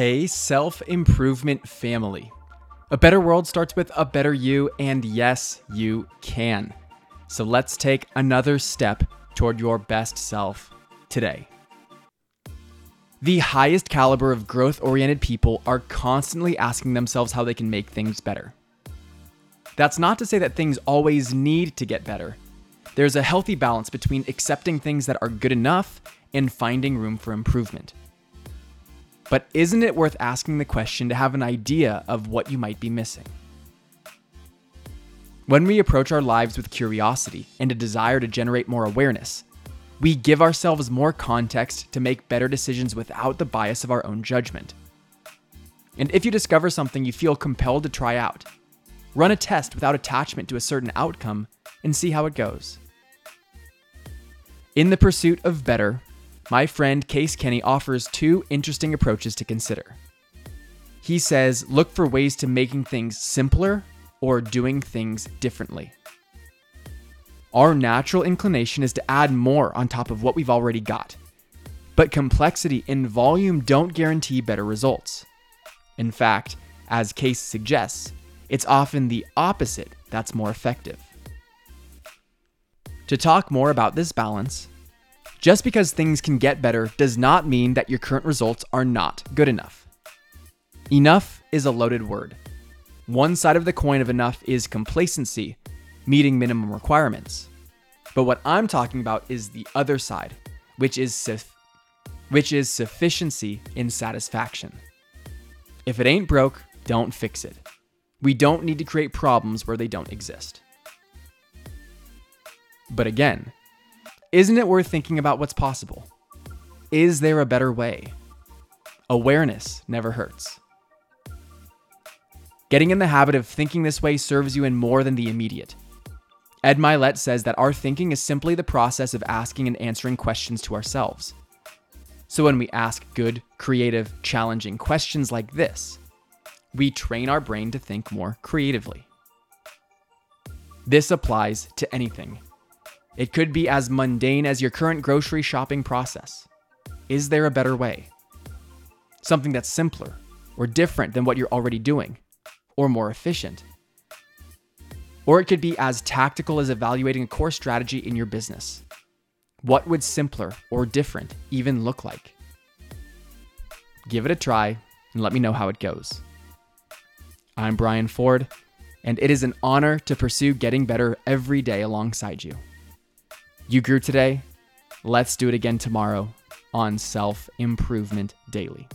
Hey, self improvement family. A better world starts with a better you, and yes, you can. So let's take another step toward your best self today. The highest caliber of growth oriented people are constantly asking themselves how they can make things better. That's not to say that things always need to get better. There's a healthy balance between accepting things that are good enough and finding room for improvement. But isn't it worth asking the question to have an idea of what you might be missing? When we approach our lives with curiosity and a desire to generate more awareness, we give ourselves more context to make better decisions without the bias of our own judgment. And if you discover something you feel compelled to try out, run a test without attachment to a certain outcome and see how it goes. In the pursuit of better, my friend Case Kenny offers two interesting approaches to consider. He says look for ways to making things simpler or doing things differently. Our natural inclination is to add more on top of what we've already got. But complexity and volume don't guarantee better results. In fact, as Case suggests, it's often the opposite that's more effective. To talk more about this balance, just because things can get better does not mean that your current results are not good enough. Enough is a loaded word. One side of the coin of enough is complacency, meeting minimum requirements. But what I'm talking about is the other side, which is suf- which is sufficiency in satisfaction. If it ain't broke, don't fix it. We don't need to create problems where they don't exist. But again, isn't it worth thinking about what's possible? Is there a better way? Awareness never hurts. Getting in the habit of thinking this way serves you in more than the immediate. Ed Mylett says that our thinking is simply the process of asking and answering questions to ourselves. So when we ask good, creative, challenging questions like this, we train our brain to think more creatively. This applies to anything it could be as mundane as your current grocery shopping process. Is there a better way? Something that's simpler, or different than what you're already doing, or more efficient. Or it could be as tactical as evaluating a core strategy in your business. What would simpler or different even look like? Give it a try and let me know how it goes. I'm Brian Ford, and it is an honor to pursue getting better every day alongside you. You grew today. Let's do it again tomorrow on Self Improvement Daily.